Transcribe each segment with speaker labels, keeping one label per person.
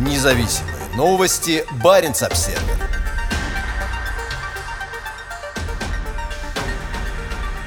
Speaker 1: Независимые новости. Барин обсерва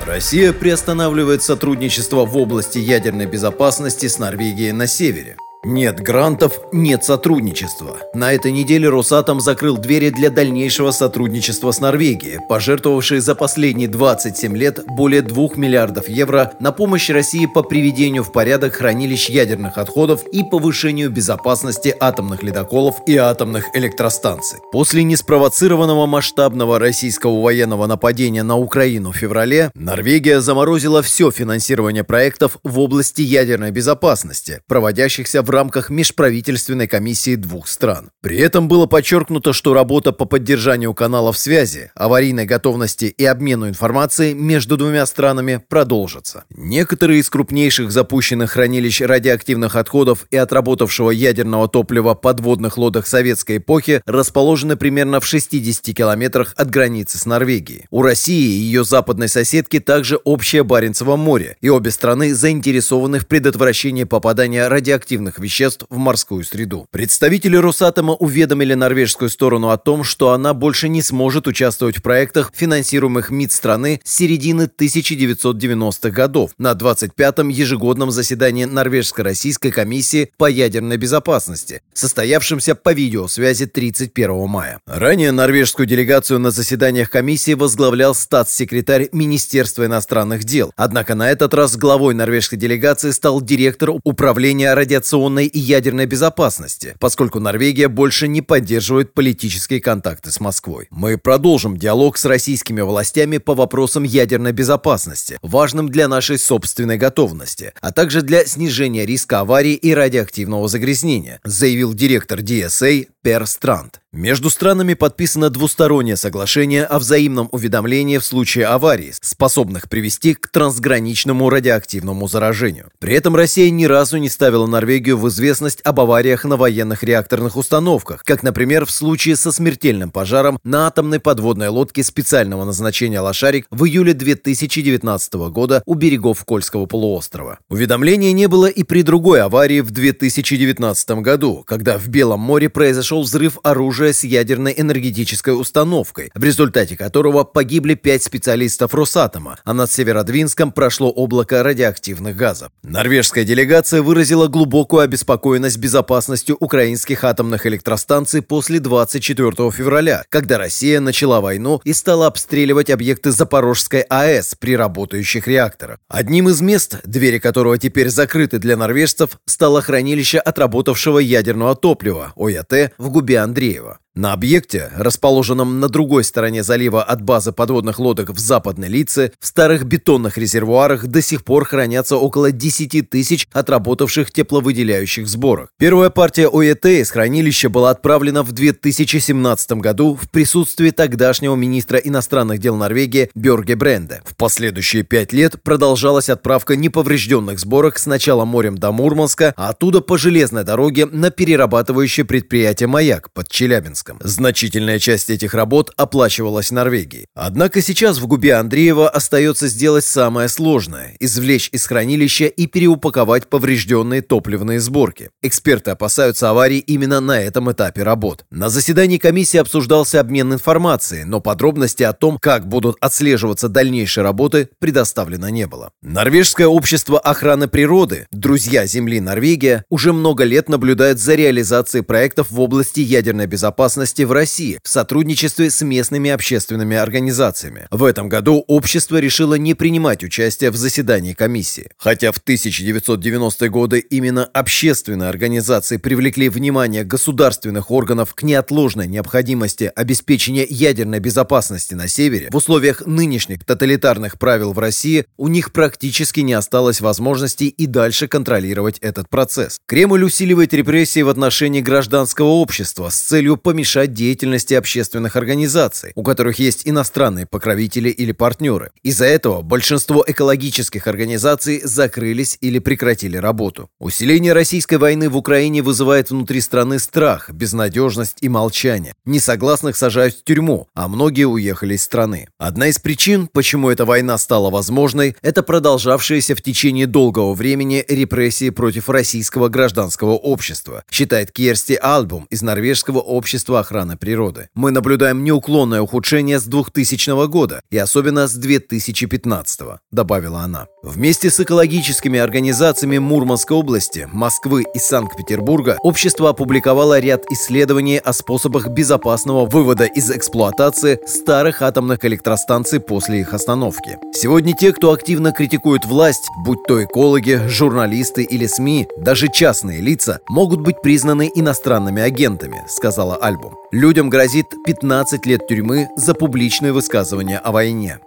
Speaker 1: Россия приостанавливает сотрудничество в области ядерной безопасности с Норвегией на севере. Нет грантов, нет сотрудничества. На этой неделе Росатом закрыл двери для дальнейшего сотрудничества с Норвегией, пожертвовавшей за последние 27 лет более 2 миллиардов евро на помощь России по приведению в порядок хранилищ ядерных отходов и повышению безопасности атомных ледоколов и атомных электростанций. После неспровоцированного масштабного российского военного нападения на Украину в феврале, Норвегия заморозила все финансирование проектов в области ядерной безопасности, проводящихся в рамках межправительственной комиссии двух стран. При этом было подчеркнуто, что работа по поддержанию каналов связи, аварийной готовности и обмену информацией между двумя странами продолжится. Некоторые из крупнейших запущенных хранилищ радиоактивных отходов и отработавшего ядерного топлива подводных лодок советской эпохи расположены примерно в 60 километрах от границы с Норвегией. У России и ее западной соседки также общее Баренцево море, и обе страны заинтересованы в предотвращении попадания радиоактивных веществ в морскую среду. Представители Росатома уведомили норвежскую сторону о том, что она больше не сможет участвовать в проектах, финансируемых МИД страны с середины 1990-х годов на 25-м ежегодном заседании Норвежско-Российской комиссии по ядерной безопасности, состоявшемся по видеосвязи 31 мая. Ранее норвежскую делегацию на заседаниях комиссии возглавлял статс-секретарь Министерства иностранных дел. Однако на этот раз главой норвежской делегации стал директор управления радиационной авиационной и ядерной безопасности, поскольку Норвегия больше не поддерживает политические контакты с Москвой. Мы продолжим диалог с российскими властями по вопросам ядерной безопасности, важным для нашей собственной готовности, а также для снижения риска аварий и радиоактивного загрязнения, заявил директор DSA Пер Странд. Между странами подписано двустороннее соглашение о взаимном уведомлении в случае аварий, способных привести к трансграничному радиоактивному заражению. При этом Россия ни разу не ставила Норвегию в известность об авариях на военных реакторных установках, как, например, в случае со смертельным пожаром на атомной подводной лодке специального назначения «Лошарик» в июле 2019 года у берегов Кольского полуострова. Уведомления не было и при другой аварии в 2019 году, когда в Белом море произошел взрыв оружия с ядерной энергетической установкой, в результате которого погибли пять специалистов Росатома, а над Северодвинском прошло облако радиоактивных газов. Норвежская делегация выразила глубокую обеспокоенность безопасностью украинских атомных электростанций после 24 февраля, когда Россия начала войну и стала обстреливать объекты Запорожской АЭС при работающих реакторах. Одним из мест, двери которого теперь закрыты для норвежцев, стало хранилище отработавшего ядерного топлива, ОЯТ, в губе Андреева. На объекте, расположенном на другой стороне залива от базы подводных лодок в Западной Лице, в старых бетонных резервуарах до сих пор хранятся около 10 тысяч отработавших тепловыделяющих сборок. Первая партия ОЕТ из хранилища была отправлена в 2017 году в присутствии тогдашнего министра иностранных дел Норвегии Бёрге Бренде. В последующие пять лет продолжалась отправка неповрежденных сборок сначала морем до Мурманска, а оттуда по железной дороге на перерабатывающее предприятие «Маяк» под Челябинск. Челябинском. Значительная часть этих работ оплачивалась Норвегией. Однако сейчас в губе Андреева остается сделать самое сложное – извлечь из хранилища и переупаковать поврежденные топливные сборки. Эксперты опасаются аварий именно на этом этапе работ. На заседании комиссии обсуждался обмен информацией, но подробности о том, как будут отслеживаться дальнейшие работы, предоставлено не было. Норвежское общество охраны природы «Друзья Земли Норвегия» уже много лет наблюдает за реализацией проектов в области ядерной безопасности безопасности в России в сотрудничестве с местными общественными организациями. В этом году общество решило не принимать участие в заседании комиссии. Хотя в 1990-е годы именно общественные организации привлекли внимание государственных органов к неотложной необходимости обеспечения ядерной безопасности на Севере, в условиях нынешних тоталитарных правил в России у них практически не осталось возможности и дальше контролировать этот процесс. Кремль усиливает репрессии в отношении гражданского общества с целью помешать помешать деятельности общественных организаций, у которых есть иностранные покровители или партнеры. Из-за этого большинство экологических организаций закрылись или прекратили работу. Усиление российской войны в Украине вызывает внутри страны страх, безнадежность и молчание. Несогласных сажают в тюрьму, а многие уехали из страны. Одна из причин, почему эта война стала возможной, это продолжавшиеся в течение долгого времени репрессии против российского гражданского общества, считает Керсти Альбум из Норвежского общества охраны природы. Мы наблюдаем неуклонное ухудшение с 2000 года и особенно с 2015, добавила она. Вместе с экологическими организациями Мурманской области, Москвы и Санкт-Петербурга общество опубликовало ряд исследований о способах безопасного вывода из эксплуатации старых атомных электростанций после их остановки. Сегодня те, кто активно критикует власть, будь то экологи, журналисты или СМИ, даже частные лица, могут быть признаны иностранными агентами, сказала Альбум. Людям грозит 15 лет тюрьмы за публичные высказывания о войне.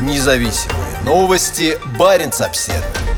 Speaker 2: Независимые новости. Барин обседный.